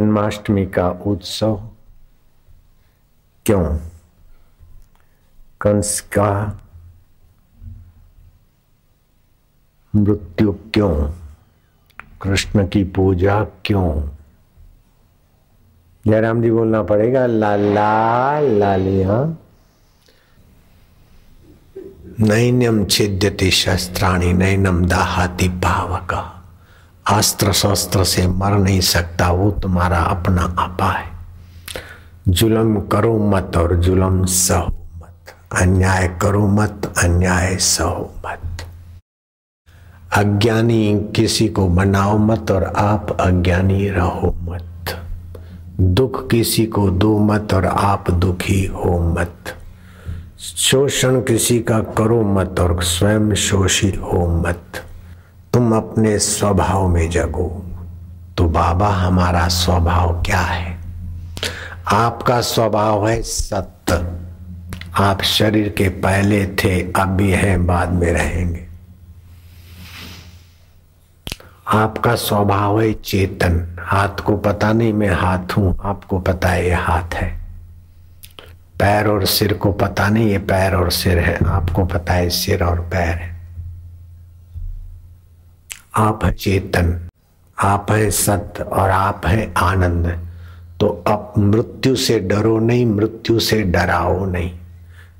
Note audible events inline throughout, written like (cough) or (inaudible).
जन्माष्टमी का उत्सव? क्यों? कंस का मृत्यु क्यों? कृष्ण की पूजा क्यों? जयराम जी बोलना पड़ेगा लाला लालिया नैनम छिद्यति शस्त्राणी, नैनम दाहाति पावका। अस्त्र शस्त्र से मर नहीं सकता, वो तुम्हारा अपना आपा है। जुलम करो मत और जुलम सहो मत। अन्याय करो मत, अन्याय सहो मत। अज्ञानी किसी को बनाओ मत और आप अज्ञानी रहो मत। दुख किसी को दो मत और आप दुखी हो मत। शोषण किसी का करो मत और स्वयं शोषित हो मत। तुम अपने स्वभाव में जगो। तो बाबा, हमारा स्वभाव क्या है? आपका स्वभाव है सत्य। आप शरीर के पहले थे, अब भी हैं, बाद में रहेंगे। आपका स्वभाव है चेतन। हाथ को पता नहीं मैं हाथ हूँ, आपको पता है ये हाथ है। पैर और सिर को पता नहीं ये पैर और सिर है, आपको पता है सिर और पैर है। आप है चेतन, आप है सत्य और आप है आनंद। तो अब मृत्यु से डरो नहीं, मृत्यु से डराओ नहीं।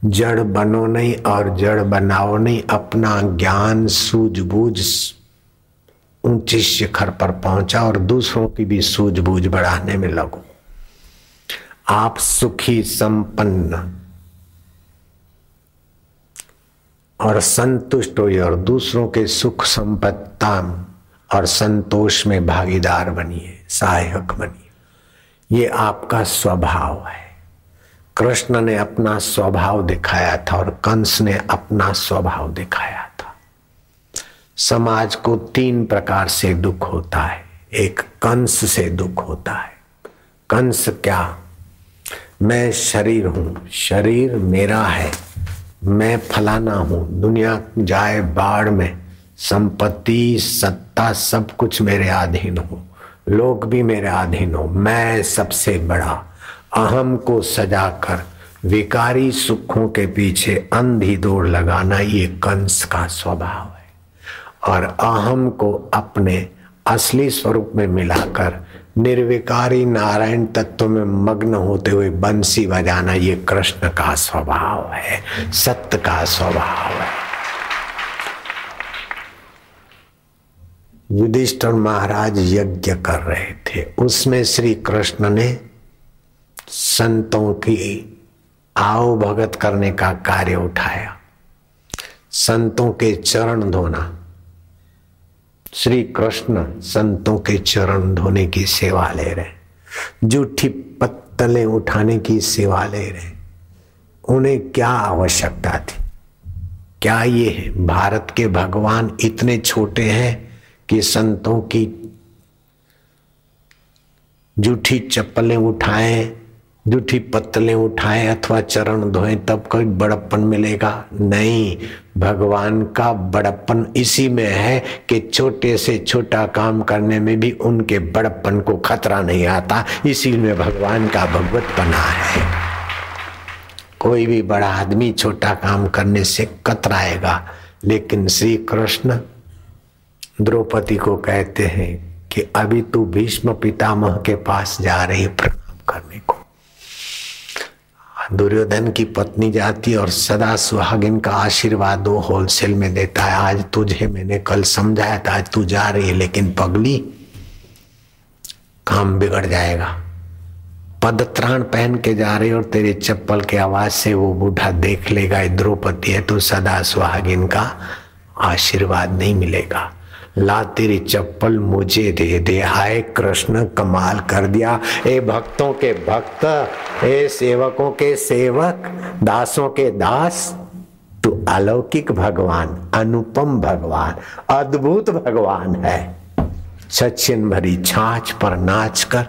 जड़ बनो नहीं और जड़ बनाओ नहीं, अपना ज्ञान, सूझबूझ ऊँचे शिखर पर पहुँचा और दूसरों की भी सूझबूझ बढ़ाने में लगो। आप सुखी, संपन्न और संतुष्ट हो और दूसरों के सुख संपत्ता और संतोष में भागीदार बनिए, सहायक बनिए। ये आपका स्वभाव है। कृष्ण ने अपना स्वभाव दिखाया था और कंस ने अपना स्वभाव दिखाया था। समाज को तीन प्रकार से दुख होता है। एक कंस से दुख होता है। कंस क्या? मैं शरीर हूँ। शरीर मेरा है। मैं फलाना हूँ, दुनिया जाए बाढ़ में, संपत्ति, सत्ता सब कुछ मेरे अधीन हो, लोग भी मेरे अधीन हो, मैं सबसे बड़ा, अहम को सजाकर विकारी सुखों के पीछे अंधी दौड़ लगाना ये कंस का स्वभाव है। और अहम को अपने असली स्वरूप में मिलाकर निर्विकारी नारायण तत्व में मग्न होते हुए बंसी बजाना ये कृष्ण का स्वभाव है, सत्य का स्वभाव है। युधिष्ठर महाराज यज्ञ कर रहे थे। उसमें श्री कृष्ण ने संतों की आओ भगत करने का कार्य उठाया। संतों के चरण धोना श्री कृष्ण संतों के चरण धोने की सेवा ले रहे जूठी पत्तलें उठाने की सेवा ले रहे उन्हें क्या आवश्यकता थी? क्या ये भारत के भगवान इतने छोटे हैं कि संतों की जूठी चप्पलें उठाएँ जूठी पत्तलें उठाएँ अथवा चरण धोएँ, तब कोई बड़प्पन मिलेगा। नहीं, भगवान का बड़प्पन इसी में है कि छोटे से छोटा काम करने में भी उनके बड़प्पन को खतरा नहीं आता। इसी में भगवान का भगवत बना है। कोई भी बड़ा आदमी छोटा काम करने से कतराएगा, लेकिन श्री कृष्ण द्रौपदी को कहते हैं कि अभी तू भीष्म पितामह के पास जा रही प्रणाम करने को। दुर्योधन की पत्नी जाती और सदा सुहागिन का आशीर्वाद वो होलसेल में देता है। आज तुझे मैंने कल समझाया था, आज तू जा रही है, लेकिन पगली काम बिगड़ जाएगा। पदत्राण पहन के जा रही और तेरे चप्पल के आवाज़ से वो बूढ़ा देख लेगा द्रौपदी है तो सदा सुहागिन का आशीर्वाद नहीं मिलेगा। ला तेरी चप्पल मुझे दे दे। हाय कृष्ण, कमाल कर दिया। ए भक्तों के भक्त, ए सेवकों के सेवक, दासों के दास, तू अलौकिक भगवान, अनुपम भगवान, अद्भुत भगवान है। सचिन भरी छाछ पर नाच कर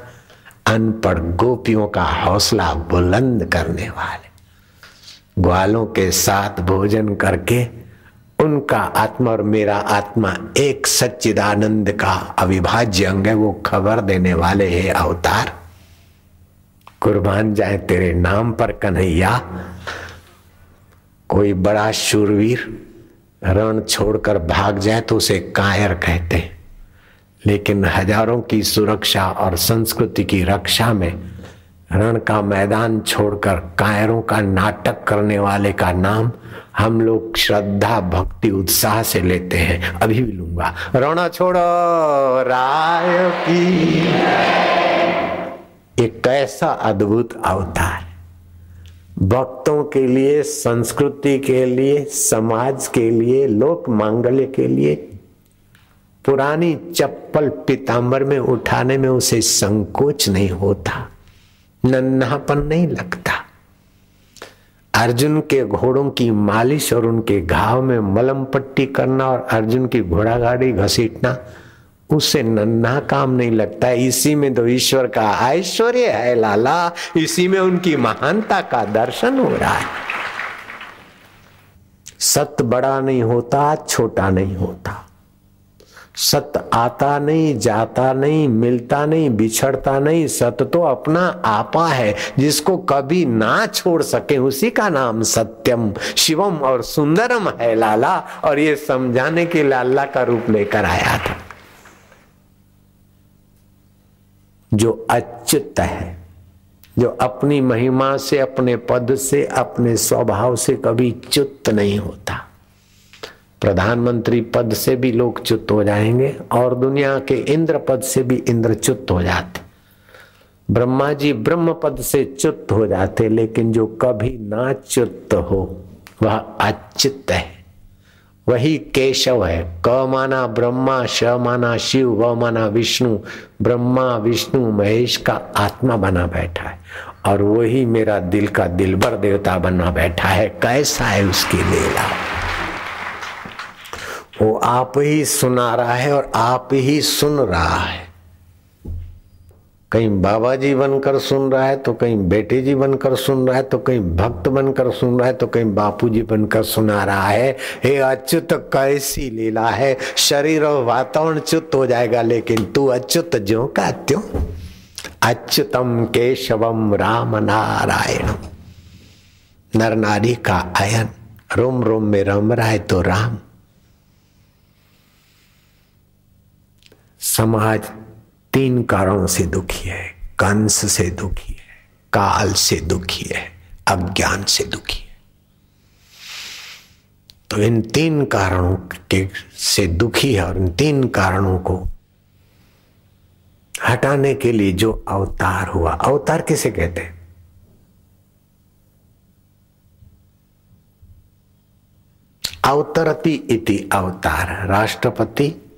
अनपढ़ गोपियों का हौसला बुलंद करने वाले। ग्वालों के साथ भोजन करके उनका आत्मा और मेरा आत्मा एक सच्चिदानंद का अविभाज्य अंग है, वो खबर देने वाले है, अवतार। कुर्बान जाए तेरे नाम पर कन्हैया। कोई बड़ा शूरवीर रण छोड़कर भाग जाए तो उसे कायर कहते लेकिन हज़ारों की सुरक्षा और संस्कृति की रक्षा में रण का मैदान छोड़कर कायरों का नाटक करने वाले का नाम हम लोग श्रद्धा, भक्ति, उत्साह से लेते हैं। अभी भी लूँगा। रोना छोड़ो, राय की एक कैसा अद्भुत अवतार। भक्तों के लिए, संस्कृति के लिए, समाज के लिए, लोक मांगल्य के लिए, पुरानी चप्पल पिताम्बर में उठाने में उसे संकोच नहीं होता। नन्हापन नहीं लगता। अर्जुन के घोड़ों की मालिश और उनके घाव में मलम पट्टी करना और अर्जुन की घोड़ा गाड़ी घसीटना, उसे नन्हा काम नहीं लगता। इसी में तो ईश्वर का ऐश्वर्य है, लाला। इसी में उनकी महानता का दर्शन हो रहा है। सत बड़ा नहीं होता, छोटा नहीं होता। सत आता नहीं, जाता नहीं, मिलता नहीं, बिछड़ता नहीं सत तो अपना आपा है, जिसको कभी ना छोड़ सके, उसी का नाम सत्यम। शिवम और सुंदरम है लाला, और ये समझाने के लाला का रूप लेकर आया था। जो अच्युत है, जो अपनी महिमा से, अपने पद से, अपने स्वभाव से कभी च्युत नहीं होता। प्रधानमंत्री पद से भी लोग चुत हो जाएँगे और दुनिया के इंद्र पद से भी इंद्र चुत हो जाते। ब्रह्मा जी ब्रह्म पद से चुत हो जाते, लेकिन जो कभी ना चुत हो, वह अचित है। वही केशव है। क माना ब्रह्मा, श माना शिव, व माना विष्णु। ब्रह्मा, विष्णु, महेश का आत्मा बना बैठा है। और वही मेरा दिल का दिल दिलबर देवता बना बैठा है। कैसा है उसकी लीला? वो आप ही सुना रहा है और आप ही सुन रहा है। कहीं बाबा जी बनकर सुन रहा है तो कहीं बेटे जी बनकर सुन रहा है तो कहीं भक्त बनकर सुन रहा है तो कहीं बापू जी बनकर सुना रहा है। हे अच्युत, कैसी लीला है? शरीर और वातावरण च्युत हो जाएगा, लेकिन तू अच्युत जो का त्यों? अच्युतम केशवम राम नारायण नर नारी का आयन रोम रोम में रम रहा है तो राम। समाज तीन कारणों से दुखी है। कंस से दुखी है, काल से दुखी है, अज्ञान से दुखी है। तो इन तीन कारणों के से दुखी है और इन तीन कारणों को हटाने के लिए जो अवतार हुआ, अवतार किसे कहते हैं? अवतरती इति अवतार, राष्ट्रपति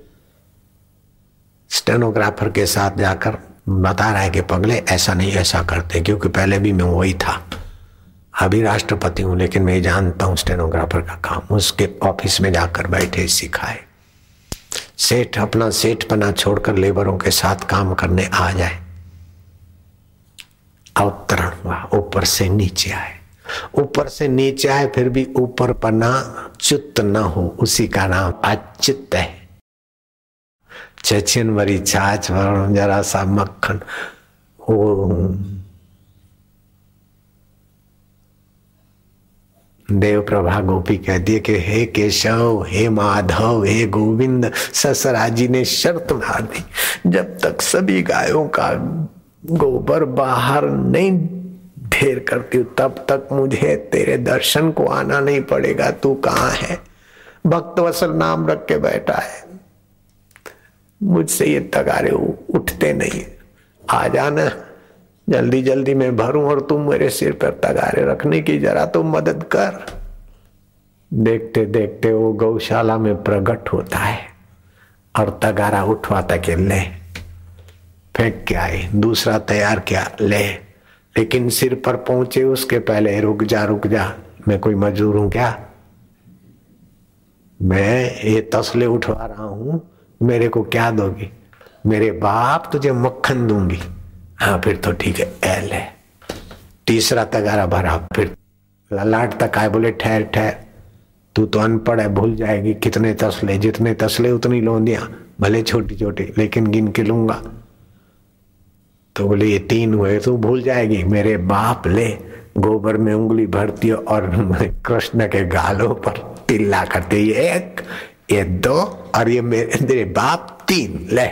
स्टेनोग्राफर के साथ जाकर बता रहा है कि पगले ऐसा नहीं, ऐसा करते, क्योंकि पहले भी मैं वही था। अभी राष्ट्रपति हूँ, लेकिन मैं जानता हूँ स्टेनोग्राफर का काम। उसके ऑफ़िस में जाकर बैठे, सिखाए। सेठ, अपना सेठ पना छोड़कर लेबरों के साथ काम करने आ जाए। अवतरण हुआ ऊपर से नीचे आए। ऊपर से नीचे आए, फिर भी ऊपर पना च्युत न हो, उसी का नाम अच्युत है। चचिन वरी छाछ वरण जरा सा मक्खन। ओ देव प्रभा गोपी कहती है कि हे केशव, हे माधव, हे गोविंद ससरा जी ने शर्त मार दी। जब तक सभी गायों का गोबर बाहर नहीं ढेर करती हूँ, तब तक मुझे तेरे दर्शन को आना नहीं पड़ेगा। तू कहाँ है? भक्त वसल नाम रख के बैठा है। मुझसे ये तगारे उठते नहीं। आ जाना, जल्दी जल्दी मैं भरूं और तुम मेरे सिर पर तगारे रखने की जरा तो मदद कर। देखते देखते वो गौशाला में प्रकट होता है और तगारा उठवाता के ले। फेंक के आए, दूसरा तैयार किया, ले। लेकिन सिर पर पहुँचे, उसके पहले रुक जा रुक जा। मैं कोई मजदूर हूँ क्या? मैं ये तसले उठवा रहा हूँ मेरे को क्या दोगी? मेरे बाप तुझे मक्खन दूँगी। हाँ फिर तो ठीक है, एल है। तीसरा तगारा भरा, फिर ललाट तक आए, बोले, ठहर ठहर। तू तो अनपढ़ है, भूल जाएगी। कितने तसले, जितने तसले, उतनी लोंदियाँ। भले छोटी छोटी लेकिन गिन के लूँगा। तो बोले, ये तीन हुए तो भूल जाएगी। मेरे बाप ले, गोबर में उंगली भरती और (laughs) कृष्ण के गालों पर तिल्ला करते ये एक ये दो और ये मेरे बाप तीन, ले।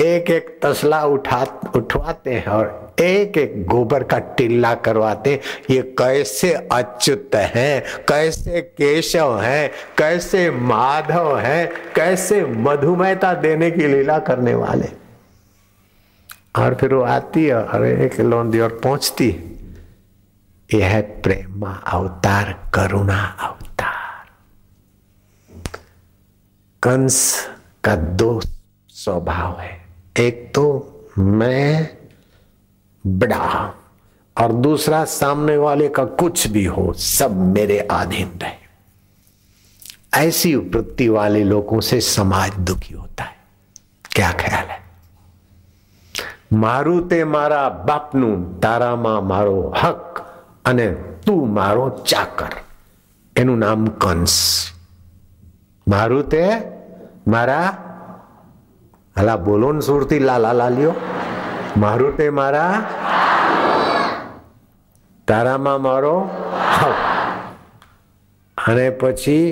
एक एक तसला उठा उठवाते हैं और एक एक गोबर का टिल्ला करवाते ये कैसे अच्युत है, कैसे केशव है, कैसे माधव है, कैसे मधुमेहता देने की लीला करने वाले। और फिर वो आती है और एक लोंदी और पहुँचती। यह है प्रेमा अवतार, करुणा अवतार। कंस का दो स्वभाव है एक तो मैं बड़ा और दूसरा सामने वाले का कुछ भी हो सब मेरे अधीन रहे ऐसी वृत्ति वाले लोगों से समाज दुखी होता है क्या ख्याल है મારું તે મારા બાપનું તારામાં મારો હક અને તું મારો ચાકર એનું નામ કંસ મારું તે મારા, હલા બોલો ને સુરતી લાલા લાલ્યો મારું તે મારા, તારામાં મારો અને પછી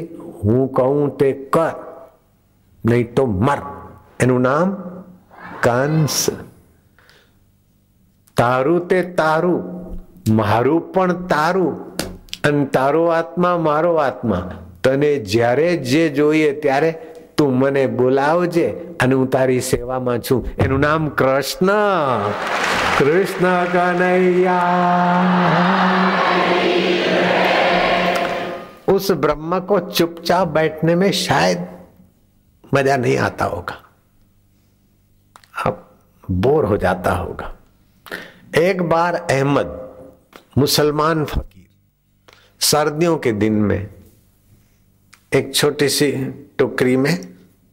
હું કહું તે કર, નહીં તો મર. એનું નામ કંસ. તારું તે તારું, મારું પણ તારું, અને તારો આત્મા મારો આત્મા. તને જ્યારે જે જોઈએ ત્યારે તું મને બોલાવજે અને હું તારી સેવામાં છું એનું નામ કૃષ્ણ કૃષ્ણ કનૈયા उस ब्रह्म को चुपचाप बैठने में शायद मजा नहीं आता होगा अब बोर हो जाता होगा एक बार अहमद मुसलमान फकीर सर्दियों के दिन में एक छोटी सी टुकड़ी में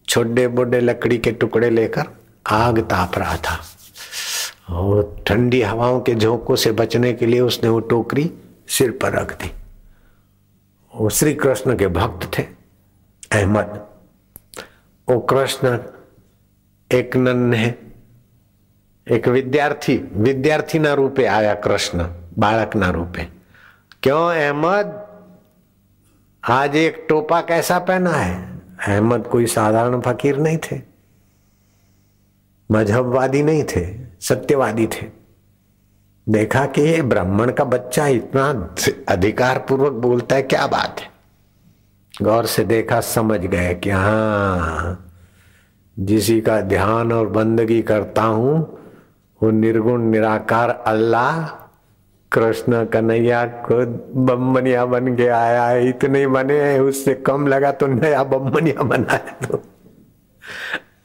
छोटे बोडे लकड़ी के टुकड़े लेकर आग ताप रहा था और ठंडी हवाओं के झोंकों से बचने के लिए उसने वो टोकरी सिर पर रख दी वो श्री कृष्ण के भक्त थे अहमद वो कृष्ण एक नन्हे એક વિદ્યાર્થી વિદ્યાર્થીના રૂપે આવ્યા કૃષ્ણ બાળકના રૂપે क्यों अहमद आज एक टोपा कैसा पहना है अहमद कोई साधारण फकीर नहीं थे। मजहबवादी नहीं थे, सत्यवादी थे। देखा कि ये ब्राह्मण का बच्चा इतना अधिकार पूर्वक बोलता है, क्या बात है? गौर से देखा, समझ गए कि हाँ जिसी का ध्यान और बंदगी करता हूँ, वो निर्गुण, निराकार अल्लाह कृष्ण कन्हैया खुद बमनिया बन के आया है। इतने बने हैं, उससे कम लगा तो नया बमनिया बनाया तो।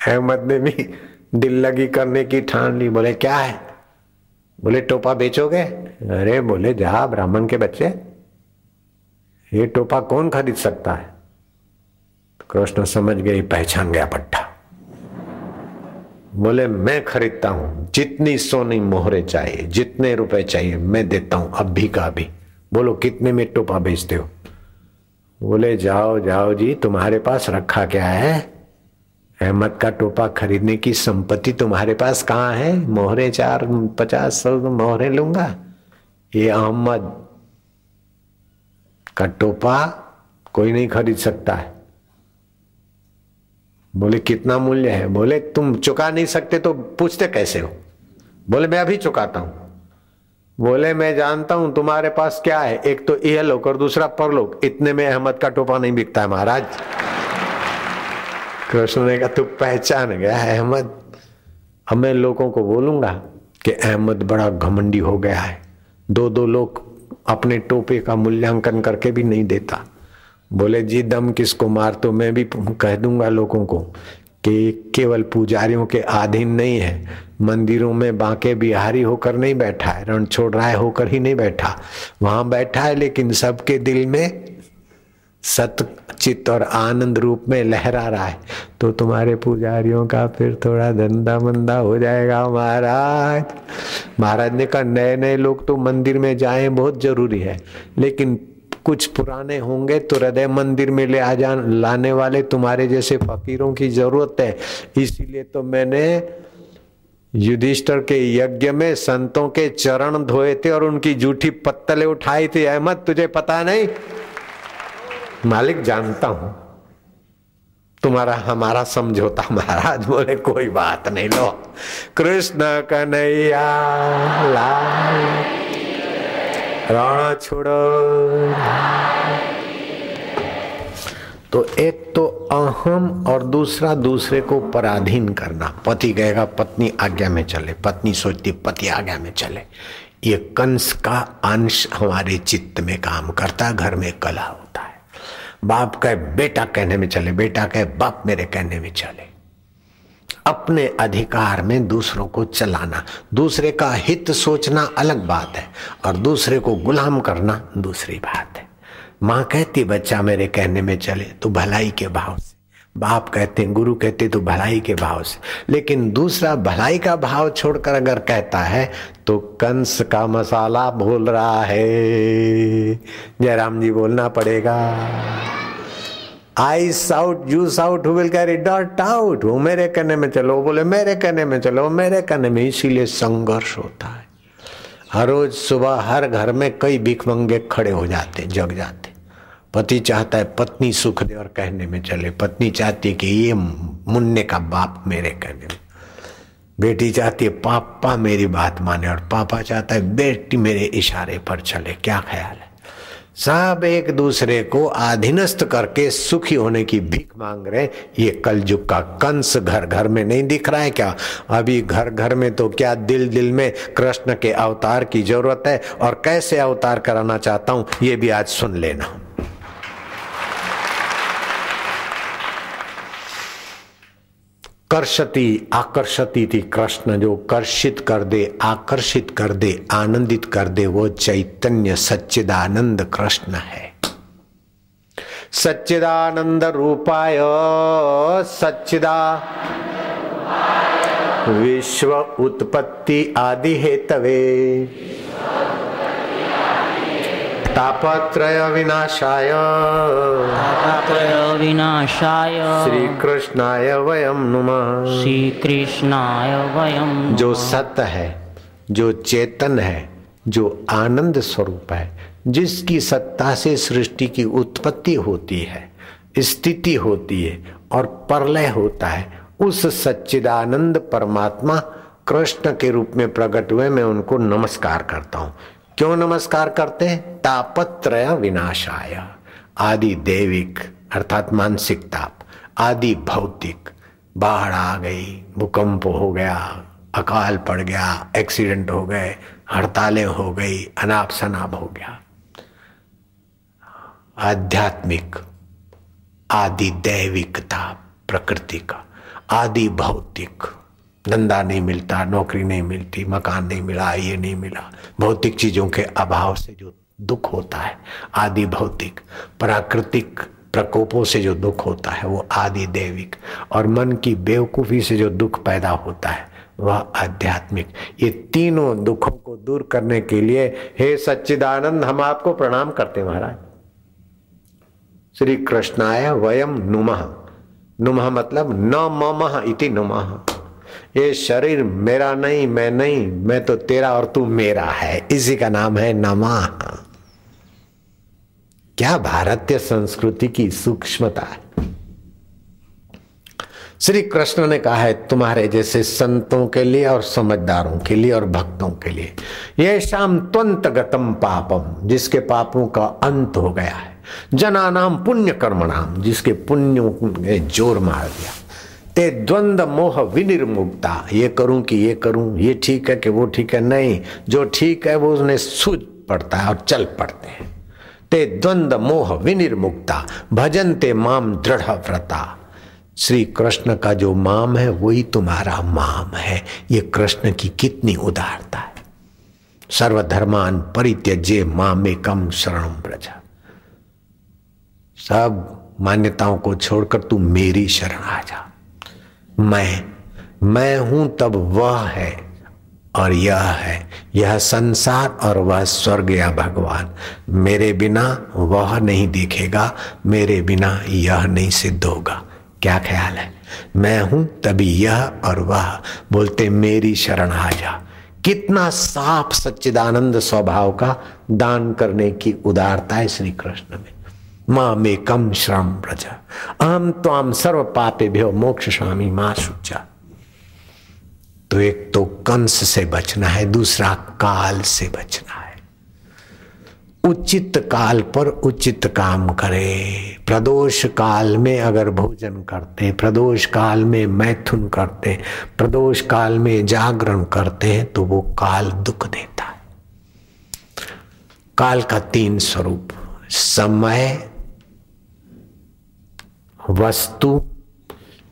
अहमद ने भी दिल लगी करने की ठान ली, बोले, क्या है? बोले, टोपा बेचोगे? अरे, बोले जा ब्राह्मण के बच्चे ये टोपा कौन खरीद सकता है? कृष्ण समझ गए, पहचान गया पट्टा। बोले, मैं खरीदता हूँ। जितनी सोनी मोहरे चाहिए, जितने रुपए चाहिए, मैं देता हूँ, अभी का अभी। बोलो, कितने में टोपा बेचते हो? बोले, जाओ जाओ जी, तुम्हारे पास रखा क्या है? अहमद का टोपा खरीदने की संपत्ति तुम्हारे पास कहाँ है? मोहरे चार, पचास सौ मोहरे लूँगा। ये अहमद का टोपा कोई नहीं खरीद सकता है। बोले, कितना मूल्य है? बोले, तुम चुका नहीं सकते तो पूछते कैसे हो? बोले, मैं अभी चुकाता हूँ। बोले, मैं जानता हूँ तुम्हारे पास क्या है। एक तो यह लोक और दूसरा परलोक। इतने में अहमद का टोपा नहीं बिकता है, महाराज। कृष्ण ने कहा, तू पहचान गया, अहमद। अब मैं लोगों को बोलूँगा कि अहमद बड़ा घमंडी हो गया है। दो दो लोग अपने टोपे का मूल्यांकन करके भी नहीं देता। बोले, जी, दम किसको मार तो मैं भी कह दूँगा लोगों को कि केवल पुजारियों के अधीन नहीं है। मंदिरों में बांके बिहारी होकर नहीं बैठा है रण छोड़ है होकर ही नहीं बैठा। वहाँ बैठा है, लेकिन सबके दिल में सत, चित्त और आनंद रूप में लहरा रहा है। तो तुम्हारे पुजारियों का फिर थोड़ा धंधा मंदा हो जाएगा, महाराज। महाराज ने कहा नए नए लोग तो मंदिर में जाएँ, बहुत ज़रूरी है। लेकिन कुछ पुराने होंगे तो हृदय मंदिर में ले आ जा, लाने वाले तुम्हारे जैसे फकीरों की ज़रूरत है। इसीलिए तो मैंने युधिष्ठर के यज्ञ में संतों के चरण धोए थे और उनकी जूठी पत्तले उठाई थी। अहमद, तुझे पता नहीं? मालिक, जानता हूँ। तुम्हारा, हमारा समझौता, महाराज बोले, कोई बात नहीं, लो। कृष्ण कन्हैया रण छोड़ो। तो एक तो अहम और दूसरा दूसरे को पराधीन करना। पति कहेगा, पत्नी आज्ञा में चले। पत्नी सोचती पति आज्ञा में चले। ये कंस का अंश हमारे चित्त में काम करता घर में कला होता है। बाप कहे, बेटा कहने में चले, बेटा कहे, बाप मेरे कहने में चले। अपने अधिकार में दूसरों को चलाना। दूसरे का हित सोचना अलग बात है और दूसरे को गुलाम करना दूसरी बात है। माँ कहती, बच्चा मेरे कहने में चले तो भलाई के भाव से। बाप कहते, गुरु कहते तो भलाई के भाव से। लेकिन दूसरा भलाई का भाव छोड़कर अगर कहता है तो कंस का मसाला बोल रहा है। जयराम जी बोलना पड़ेगा। I shout you shout will carry dot out वो मेरे कहने में चलो बोले, मेरे कहने में चलो, मेरे कहने में। इसीलिए संघर्ष होता है। हर रोज सुबह हर घर में कई भिख मंगे खड़े हो जाते, जग जाते। पति चाहता है पत्नी सुख दे और कहने में चले। पत्नी चाहती है कि ये मुन्ने का बाप मेरे कहने में। बेटी चाहती है, पापा मेरी बात माने और पापा चाहता है, बेटी मेरे इशारे पर चले। क्या ख्याल है? सब एक दूसरे को अधीनस्थ करके सुखी होने की भीख मांग रहे ये कलयुग का कंस घर घर में नहीं दिख रहा है क्या? अभी घर घर में तो क्या दिल दिल में कृष्ण के अवतार की ज़रूरत है? और कैसे अवतार कराना चाहता हूँ, ये भी आज सुन लेना। कर्षति, आकर्षति थी कृष्ण जो कर्षित कर दे, आकर्षित कर दे, आनंदित कर दे, वो चैतन्य सच्चिदानंद कृष्ण है। सच्चिदानंद रूपाय, सच्चिदा विश्व उत्पत्ति आदि हेतवे। तापत्रय विनाशाय। तापत्रय विनाशाय। श्री कृष्णाय वयम नुमः। श्री कृष्णाय वयम जो सत्य है जो चेतन है जो आनंद स्वरूप है जिसकी सत्ता से सृष्टि की उत्पत्ति होती है स्थिति होती है और प्रलय होता है उस सच्चिदानंद परमात्मा कृष्ण के रूप में प्रकट हुए मैं उनको नमस्कार करता हूँ। क्यों नमस्कार करते हैं? तापत्रय विनाशाय। आदि देविक, अर्थात मानसिक ताप। आदि भौतिक। बाढ़ आ गई, भूकंप हो गया, अकाल पड़ गया एक्सीडेंट हो गए, हड़तालें हो गई अनाप शनाप हो गया। आध्यात्मिक, आदि दैविकता प्रकृति का, आदि भौतिक। धंधा नहीं मिलता, नौकरी नहीं मिलती, मकान नहीं मिला, ये नहीं मिला। भौतिक चीज़ों के अभाव से जो दुख होता है, आदि भौतिक, प्राकृतिक प्रकोपों से जो दुख होता है, वो आदि देविक। और मन की बेवकूफ़ी से जो दुख पैदा होता है, वह आध्यात्मिक। ये तीनों दुखों को दूर करने के लिए हे सच्चिदानंद, हम आपको प्रणाम करते महाराज। श्री कृष्णाय वयम नुमः। नुमः मतलब न ममः इति नुमः। ये शरीर मेरा नहीं, मैं नहीं, मैं तो तेरा और तू मेरा है। इसी का नाम है नमा। क्या भारतीय संस्कृति की सूक्ष्मता है? श्री कृष्ण ने कहा है, तुम्हारे जैसे संतों के लिए और समझदारों के लिए और भक्तों के लिए, ये शाम त्वंत गतम पापम, जिसके पापों का अंत हो गया है। जना नाम पुण्य कर्मणाम जिसके पुण्यों ने ज़ोर मार दिया। ते द्वंद मोह विनिर्मुक्ता ये करूँ कि ये करूँ, ये ठीक है कि वो ठीक है? नहीं, जो ठीक है वो उसने सूझ पड़ता है और चल पड़ते हैं। ते द्वंद मोह विनिर्मुक्ता भजन ते माम दृढ़ व्रता श्री कृष्ण का जो माम है, वही तुम्हारा माम है। ये कृष्ण की कितनी उदारता है। सर्वधर्मान परित्यजे मामे कम शरण प्रजा सब मान्यताओं को छोड़कर तू मेरी शरण आ जा। मैं मैं हूँ तब वह है और यह है। यह संसार और वह स्वर्ग या भगवान। मेरे बिना वह नहीं दिखेगा, मेरे बिना यह नहीं सिद्ध होगा। क्या ख्याल है? मैं हूँ तभी यह और वह। बोलते, मेरी शरण आ जा। कितना साफ़ सच्चिदानंद स्वभाव का दान करने की उदारता है श्री कृष्ण में। माँ में कम श्रम प्रजा अहम त्वाम सर्व पापे भ्यो मोक्ष स्वामी माँ सुचा तो एक तो कंस से बचना है, दूसरा काल से बचना है। उचित काल पर उचित काम करे। प्रदोष काल में अगर भोजन करते हैं प्रदोष काल में मैथुन करते हैं प्रदोष काल में जागरण करते हैं तो वो काल दुख देता है। काल का तीन स्वरूप, समय वस्तु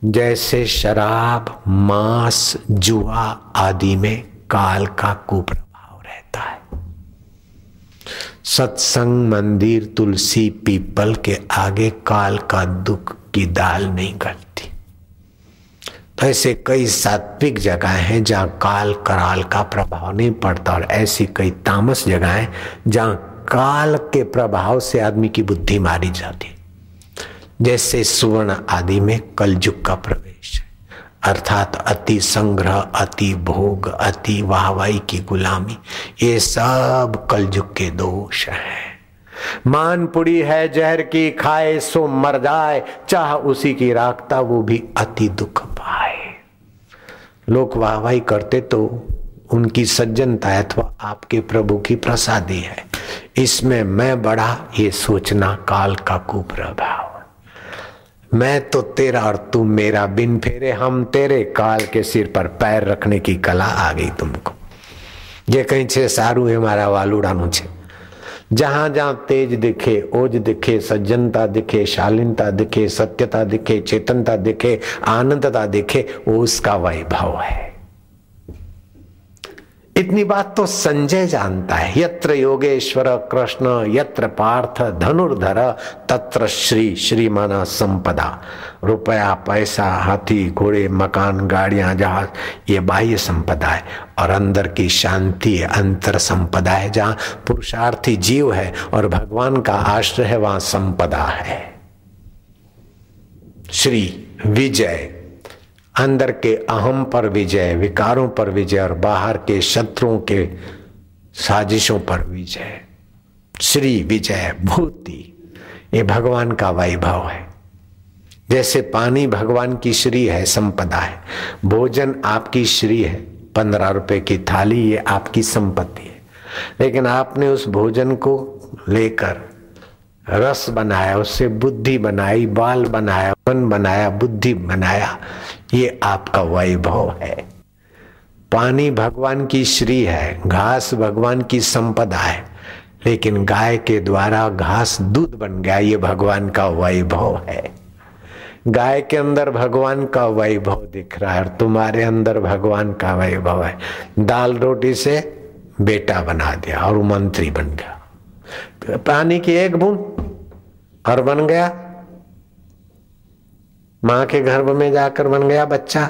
जैसे शराब, मांस, जुआ आदि में काल का कुप्रभाव रहता है। सत्संग, मंदिर, तुलसी, पीपल के आगे काल का दुख की दाल नहीं गलती। तो ऐसे कई सात्विक जगह हैं जहाँ काल, कराल का प्रभाव नहीं पड़ता और ऐसी कई तामस जगह हैं जहाँ काल के प्रभाव से आदमी की बुद्धि मारी जाती जैसे सुवर्ण आदि में कलयुग का प्रवेश है। अर्थात अति संग्रह, अति भोग, अति वाहवाई की गुलामी, ये सब कलयुग के दोष हैं। मान पुड़ी है जहर की, खाए सो मर जाए, चाह उसी की राखता, वो भी अति दुख पाए। लोग वाहवाही करते तो उनकी सज्जनता अथवा आपके प्रभु की प्रसादी है। इसमें मैं बड़ा ये सोचना काल का कुप्रभाव। मैं तो तेरा और तुम मेरा बिन फेरे, हम तेरे काल के सिर पर पैर रखने की कला आ गई तुमको। ये कहीं छे, सारू है मारा वालुड़ाનું છે जहाँ जहाँ तेज दिखे, ओज दिखे, सज्जनता दिखे, शालीनता दिखे, सत्यता दिखे, चेतनता दिखे, आनंदता दिखे, वो उसका वैभव है। इतनी बात तो संजय जानता है। यत्र योगेश्वर कृष्ण, यत्र पार्थ धनुर्धर, तत्र श्री श्री माना संपदा। रुपया, पैसा, हाथी, घोड़े, मकान, गाड़ियाँ, जहाज़, ये बाह्य संपदा है। और अंदर की शांति अंतर संपदा है, जहाँ पुरुषार्थी जीव है और भगवान का आश्रय है, वहाँ संपदा है। श्री विजय। अंदर के अहम पर विजय, विकारों पर विजय और बाहर के शत्रुओं के साजिशों पर विजय। श्री विजय भूति, ये भगवान का वैभव है। जैसे पानी भगवान की श्री है, संपदा है। भोजन आपकी श्री है, पंद्रह रुपए की थाली, ये आपकी संपत्ति है। लेकिन आपने उस भोजन को लेकर रस बनाया, उससे बुद्धि बनाई, बाल बनाया, मन बनाया, बुद्धि बनाया ये आपका वैभव है। पानी भगवान की श्री है, घास भगवान की संपदा है, लेकिन गाय के द्वारा घास दूध बन गया, ये भगवान का वैभव है। गाय के अंदर भगवान का वैभव दिख रहा है और तुम्हारे अंदर भगवान का वैभव है। दाल रोटी से बेटा बना दिया और मंत्री बन गया। पानी की एक बूंद और बन गया। माँ के गर्भ में जाकर बन गया बच्चा।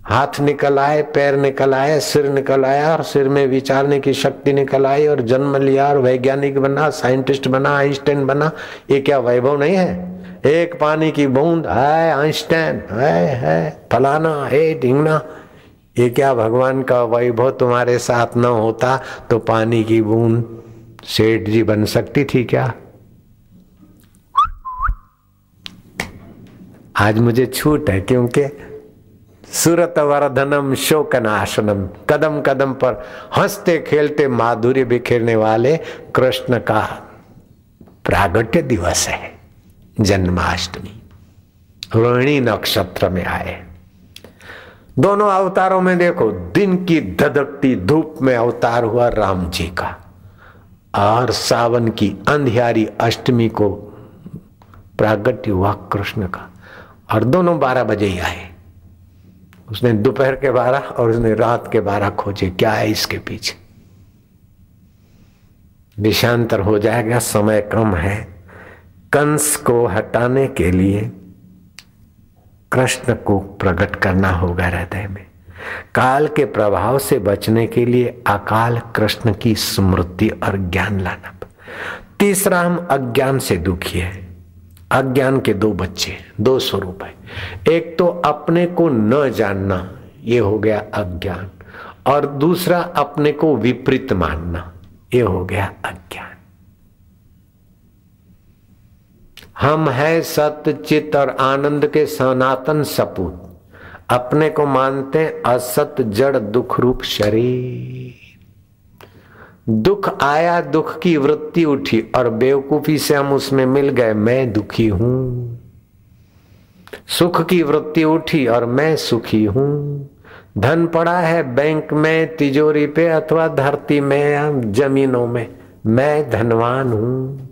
हाथ निकल आए, पैर निकल आए, सिर निकल आया और सिर में विचारने की शक्ति निकल आई और जन्म लिया और वैज्ञानिक बना, साइंटिस्ट बना, आइंस्टाइन बना। ये क्या वैभव नहीं है? एक पानी की बूंद है आइंस्टाइन है है फलाना, है ढिंगना। ये क्या भगवान का वैभव तुम्हारे साथ न होता तो पानी की बूंद सेठ जी बन सकती थी क्या? आज मुझे छूट है क्योंकि सूरत वर्धनम शोक नाशनम कदम कदम पर हँसते खेलते माधुर्य बिखेरने वाले कृष्ण का प्रागट्य दिवस है, जन्माष्टमी। रोहिणी नक्षत्र में आए। दोनों अवतारों में देखो, दिन की धधकती धूप में अवतार हुआ राम जी का, और सावन की अंधियारी अष्टमी को प्रागट्य हुआ कृष्ण का। और दोनों बारह बजे ही आए। उसने दोपहर के बारह और उसने रात के बारह खोजे, क्या है इसके पीछे? विषांतर हो जाएगा, समय कम है। कंस को हटाने के लिए कृष्ण को प्रकट करना होगा हृदय में। काल के प्रभाव से बचने के लिए अकाल कृष्ण की स्मृति और ज्ञान लाना। तीसरा हम अज्ञान से दुखी है। अज्ञान के दो बच्चे, दो स्वरूप है। एक तो अपने को न जानना, ये हो गया अज्ञान। और दूसरा अपने को विपरीत मानना, ये हो गया अज्ञान। हम है सत्य चित और आनंद के सनातन सपूत। अपने को मानते असत, जड़, दुख, रूप, शरीर। दुख आया, दुख की वृत्ति उठी और बेवकूफ़ी से हम उसमें मिल गए, मैं दुखी हूँ। सुख की वृत्ति उठी और मैं सुखी हूँ। धन पड़ा है बैंक में, तिजोरी पे अथवा धरती में जमीनों में, मैं धनवान हूँ।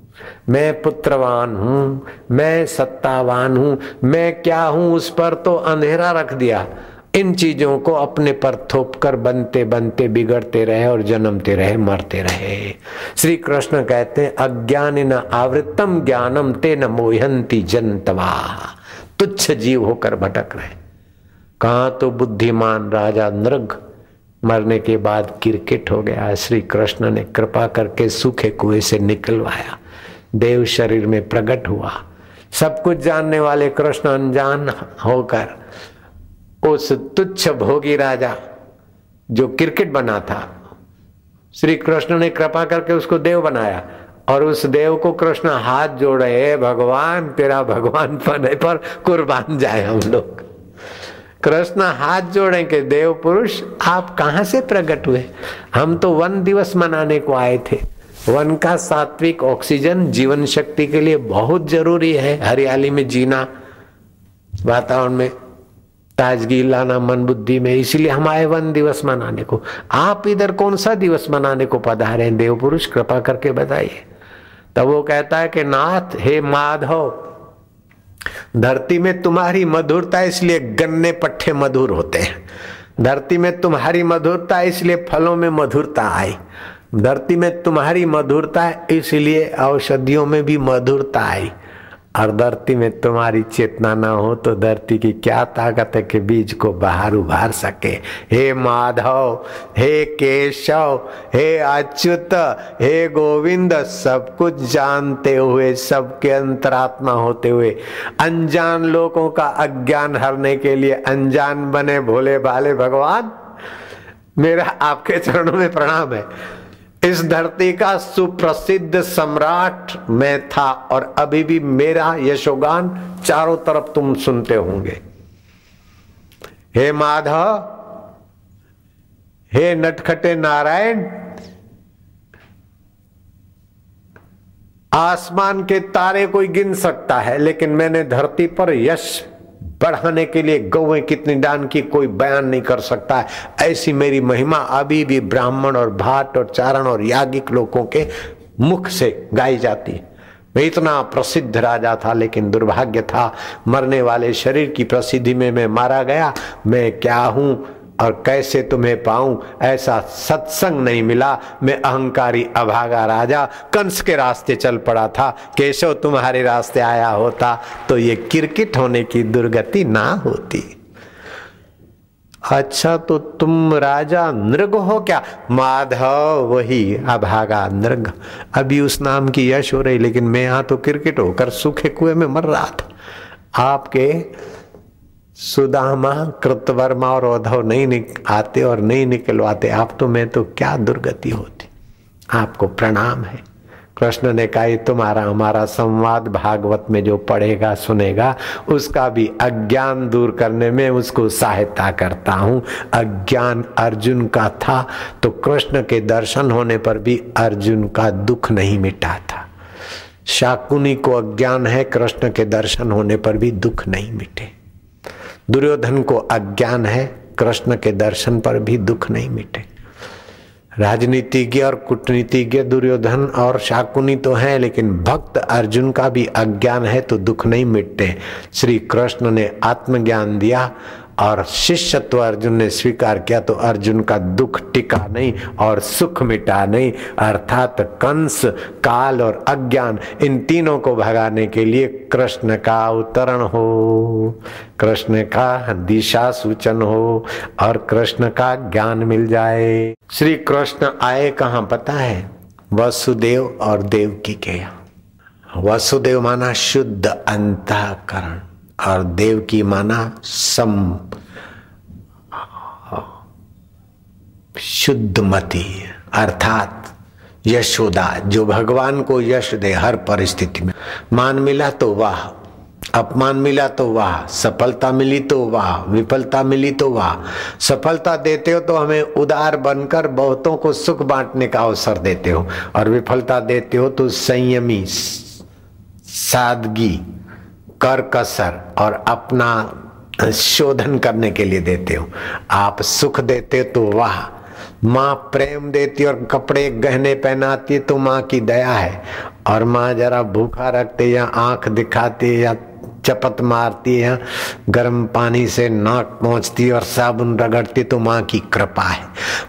मैं पुत्रवान हूँ, मैं सत्तावान हूँ। मैं क्या हूँ उस पर तो अंधेरा रख दिया। इन चीज़ों को अपने पर थोप कर बनते बनते बिगड़ते रहे और जन्मते रहे, मरते रहे। श्री कृष्ण कहते हैं, अज्ञान न आवृतम ज्ञानम ते न मोहंती जनतवा। तुच्छ जीव होकर भटक रहे। कहा तो बुद्धिमान राजा नृग मरने के बाद क्रिकेट हो गया। श्री कृष्ण ने कृपा करके सूखे कुएँ से निकलवाया। देव शरीर में प्रकट हुआ। सब कुछ जानने वाले कृष्ण अनजान होकर उस तुच्छ भोगी राजा जो क्रिकेट बना था, श्री कृष्ण ने कृपा करके उसको देव बनाया और उस देव को कृष्ण हाथ जोड़े भगवान, तेरा भगवान (laughs) पने पर कुर्बान जाए हम लोग। कृष्ण हाथ जोड़े के देव पुरुष, आप कहाँ से प्रकट हुए? हम तो वन दिवस मनाने को आए थे। वन का सात्विक ऑक्सीजन जीवन शक्ति के लिए बहुत ज़रूरी है। हरियाली में जीना, वातावरण में ताजगी लाना मन बुद्धि में, इसलिए हम आए वन दिवस मनाने को। आप इधर कौन सा दिवस मनाने को पधारे? हैं देव पुरुष, कृपा करके बताइए। तब वो कहता है कि नाथ, हे माधव, धरती में तुम्हारी मधुरता इसलिए गन्ने पट्टे मधुर होते हैं। धरती में तुम्हारी मधुरता इसलिए फलों में मधुरता आई। धरती में तुम्हारी मधुरता इसलिए औषधियों में भी मधुरता आई। और धरती में तुम्हारी चेतना ना हो तो धरती की क्या ताकत है कि बीज को बाहर उभार सके? हे माधव, हे केशव, हे अच्युत, हे गोविंद, सब कुछ जानते हुए, सबके अंतरात्मा होते हुए, अनजान लोगों का अज्ञान हरने के लिए अनजान बने भोले भाले भगवान, मेरा आपके चरणों में प्रणाम है। इस धरती का सुप्रसिद्ध सम्राट मैं था और अभी भी मेरा यशोगान चारों तरफ़ तुम सुनते होंगे। हे माधव, हे नटखटे नारायण, आसमान के तारे कोई गिन सकता है, लेकिन मैंने धरती पर यश बढ़ाने के लिए गौएँ कितनी दान की, कोई बयान नहीं कर सकता है। ऐसी मेरी महिमा अभी भी ब्राह्मण और भाट और चारण और यागिक लोगों के मुख से गाई जाती है। मैं इतना प्रसिद्ध राजा था, लेकिन दुर्भाग्य था, मरने वाले शरीर की प्रसिद्धि में मैं मारा गया। मैं क्या हूँ? और कैसे तुम्हें पाऊँ? ऐसा सत्संग नहीं मिला। मैं अहंकारी अभागा राजा, कंस के रास्ते चल पड़ा था। केशव तुम्हारे रास्ते आया होता तो ये किरकिट होने की दुर्गति ना होती। अच्छा तो तुम राजा नृग हो क्या? माधव, वही अभागा नृग। अभी उस नाम की यश हो रही, लेकिन मैं यहाँ तो क्रिकेट होकर सूखे कुएँ में मर रहा था। आपके सुदामा कृतवर्मा और उद्धव नहीं निक, आते और नहीं निकलवाते। आप तो मैं तो क्या दुर्गति होती? आपको प्रणाम है। कृष्ण ने कहा तुम्हारा हमारा संवाद भागवत में जो पढ़ेगा सुनेगा उसका भी अज्ञान दूर करने में उसको सहायता करता हूँ। अज्ञान अर्जुन का था तो कृष्ण के दर्शन होने पर भी अर्जुन का दुख नहीं मिटा था। शाकुनी को अज्ञान है कृष्ण के दर्शन होने पर भी दुख नहीं मिटे। दुर्योधन को अज्ञान है, कृष्ण के दर्शन पर भी दुख नहीं मिटे। राजनीतिज्ञ और कूटनीतिज्ञ दुर्योधन और शाकुनी तो हैं, लेकिन भक्त अर्जुन का भी अज्ञान है तो दुख नहीं मिटते। श्री कृष्ण ने आत्मज्ञान दिया और शिष्यत्व अर्जुन ने स्वीकार किया तो अर्जुन का दुख टिका नहीं और सुख मिटा नहीं। अर्थात कंस, काल और अज्ञान, इन तीनों को भगाने के लिए कृष्ण का अवतरण हो। कृष्ण का दिशा सूचन हो और कृष्ण का ज्ञान मिल जाए। श्री कृष्ण आए कहा पता है? वसुदेव और देवकी के यहाँ। वसुदेव माना शुद्ध अंतकरण। और देव की माना सम शुद्ध मति अर्थात यशोदा, जो भगवान को यश दे हर परिस्थिति में। मान मिला तो वाह, अपमान मिला तो वाह, सफलता मिली तो वाह, विफलता मिली तो वाह। सफलता देते हो तो हमें उदार बनकर बहुतों को सुख बांटने का अवसर देते हो, और विफलता देते हो तो संयमी, सादगी कर कसर और अपना शोधन करने के लिए देते हो। आप सुख देते तो वाह। माँ प्रेम देती और कपड़े गहने पहनाती तो माँ की दया है। और माँ जरा भूखा रखते या आँख दिखाती या चपत मारती है, गर्म पानी से नाक पहुँचती और साबुन रगड़ती तो माँ की कृपा है।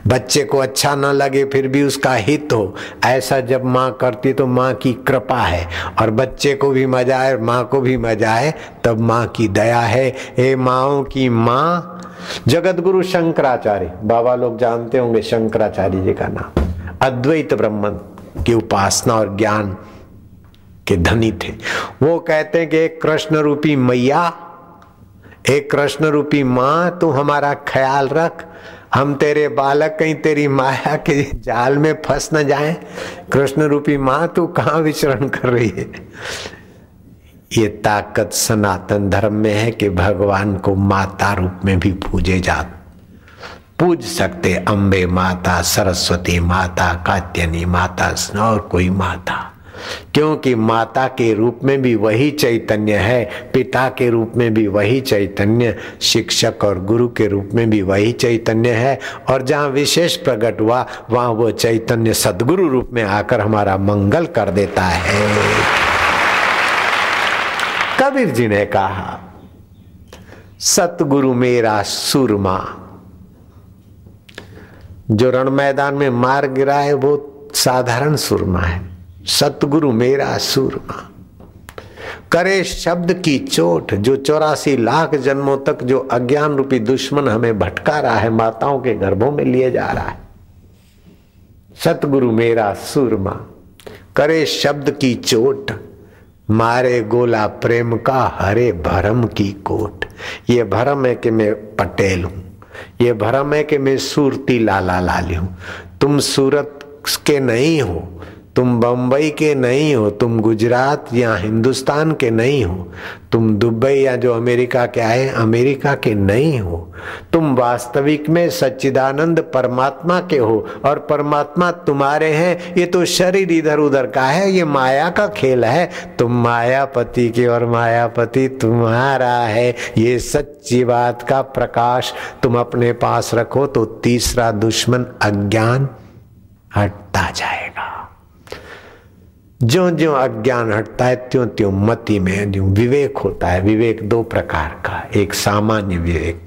बच्चे को अच्छा ना लगे फिर भी उसका हित हो। ऐसा जब माँ करती तो माँ की कृपा है और बच्चे को भी मज़ा आए माँ को भी मज़ा आए, तब माँ की दया है। हे माओ की माँ जगत गुरु शंकराचार्य, बाबा लोग जानते होंगे शंकराचार्य जी का नाम। अद्वैत ब्रह्म की उपासना और ज्ञान के धनी थे। वो कहते हैं कि एक कृष्ण रूपी मैया, एक कृष्ण रूपी माँ, तू हमारा ख्याल रख। हम तेरे बालक कहीं तेरी माया के जाल में फंस न जाए। कृष्ण रूपी माँ, तू कहाँ विचरण कर रही है? ये ताकत सनातन धर्म में है कि भगवान को माता रूप में भी पूजे जा, पूज सकते। अम्बे माता, सरस्वती माता कात्यनी माता, और कोई माता। क्योंकि माता के रूप में भी वही चैतन्य है, पिता के रूप में भी वही चैतन्य, शिक्षक और गुरु के रूप में भी वही चैतन्य है। और जहाँ विशेष प्रकट हुआ, वहाँ वो चैतन्य सदगुरु रूप में आकर हमारा मंगल कर देता है। कबीर जी ने कहा, सतगुरु मेरा सुरमा। जो रण मैदान में मार गिरा है वो साधारण सुरमा है। सतगुरु मेरा सूरमा करे शब्द की चोट जो चौरासी लाख जन्मों तक जो अज्ञान रूपी दुश्मन हमें भटका रहा है, माताओं के गर्भों में लिए जा रहा है। सतगुरु मेरा सूरमा करे शब्द की चोट, मारे गोला प्रेम का हरे भरम की कोट। ये भरम है कि मैं पटेल हूँ, ये भरम है कि मैं सूरती लाला लाली हूँ। तुम सूरत के नहीं हो तुम बंबई के नहीं हो, तुम गुजरात या हिंदुस्तान के नहीं हो, तुम दुबई या जो अमेरिका के आए, अमेरिका के नहीं हो। तुम वास्तविक में सच्चिदानंद परमात्मा के हो और परमात्मा तुम्हारे हैं, ये तो शरीर इधर उधर का है, ये माया का खेल है। तुम मायापति के और मायापति तुम्हारा है, ये सच्ची बात का प्रकाश। तुम अपने पास रखो तो तीसरा दुश्मन अज्ञान हटता जाएगा। जो जो अज्ञान हटता है त्यों त्यों मति में जो विवेक होता है, विवेक दो प्रकार का, एक सामान्य विवेक।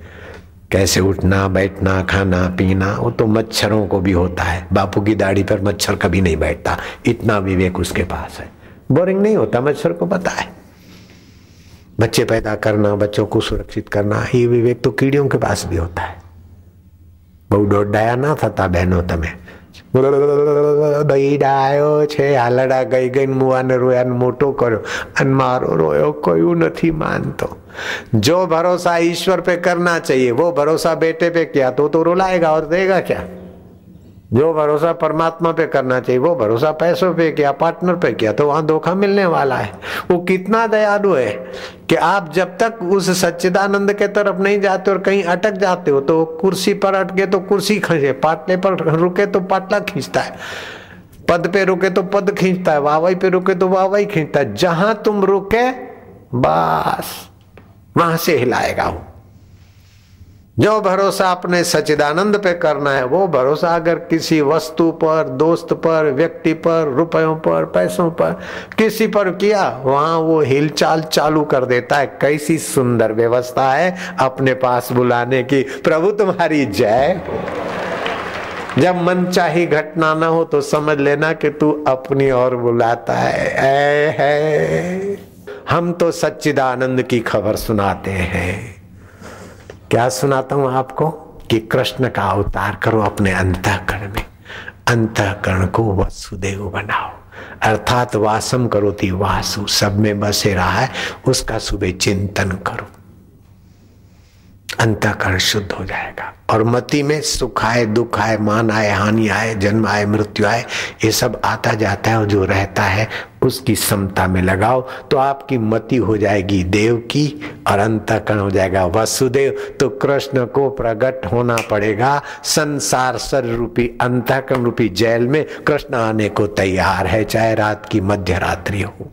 कैसे उठना, बैठना, खाना, पीना, वो तो मच्छरों को भी होता है। बापू की दाढ़ी पर मच्छर कभी नहीं बैठता, इतना विवेक उसके पास है। बोरिंग नहीं होता, मच्छर को पता है। बच्चे पैदा करना, बच्चों को सुरक्षित करना, ये विवेक तो कीड़ियों के पास भी होता है। बहु डोडाया ना था बहनों तमें। દઈડાયો છે હાલડા ગઈ ગઈ મુવાને રોયાને મોટો કર્યો અને મારો રોયો કયું નથી માનતો जो भरोसा ईश्वर पे करना चाहिए वो भरोसा बेटे पे किया तो तो रुलाएगा और देगा क्या जो भरोसा परमात्मा पे करना चाहिए, वो भरोसा पैसों पे किया पार्टनर पे किया तो वहाँ धोखा मिलने वाला है। वो कितना दयालु है कि आप जब तक उस सच्चिदानंद के तरफ़ नहीं जाते और कहीं अटक जाते हो तो कुर्सी पर अटके तो कुर्सी खींचे, पाटले पर रुके तो पाटला खींचता है। पद पे रुके तो पद खींचता है वावाई पे रुके तो वावाई खींचता है। जहाँ तुम रुके, बस, वहाँ से हिलाएगा वो। जो भरोसा अपने सचिदानंद पे करना है, वो भरोसा अगर किसी वस्तु पर, दोस्त पर, व्यक्ति पर, रुपयों पर, पैसों पर किसी पर किया, वहाँ वो हिलचाल चालू कर देता है। कैसी सुंदर व्यवस्था है अपने पास बुलाने की। प्रभु तुम्हारी जय। जब मन चाही घटना ना हो तो समझ लेना कि तू अपनी ओर बुलाता है। ऐ है। हम तो सच्चिदानंद की खबर सुनाते हैं। क्या सुनाता हूँ आपको? कि कृष्ण का अवतार करो अपने अंतकरण में। अंतकरण को वसुदेव बनाओ। अर्थात वासम करो थी वासु। सब में बसे रहा है, उसका सुबह चिंतन करो। अंतकरण शुद्ध हो जाएगा। और मति में सुख आए, दुख आए, मान आए, हानि आए, जन्म आए, मृत्यु आए, ये सब आता जाता है और जो रहता है, उसकी समता में लगाओ तो आपकी मति हो जाएगी देव की और अंतकरण हो जाएगा वसुदेव। तो कृष्ण को प्रकट होना पड़ेगा, संसार सर रूपी अंतकरण रूपी जेल में कृष्ण आने को तैयार है, चाहे रात की मध्य रात्रि हो।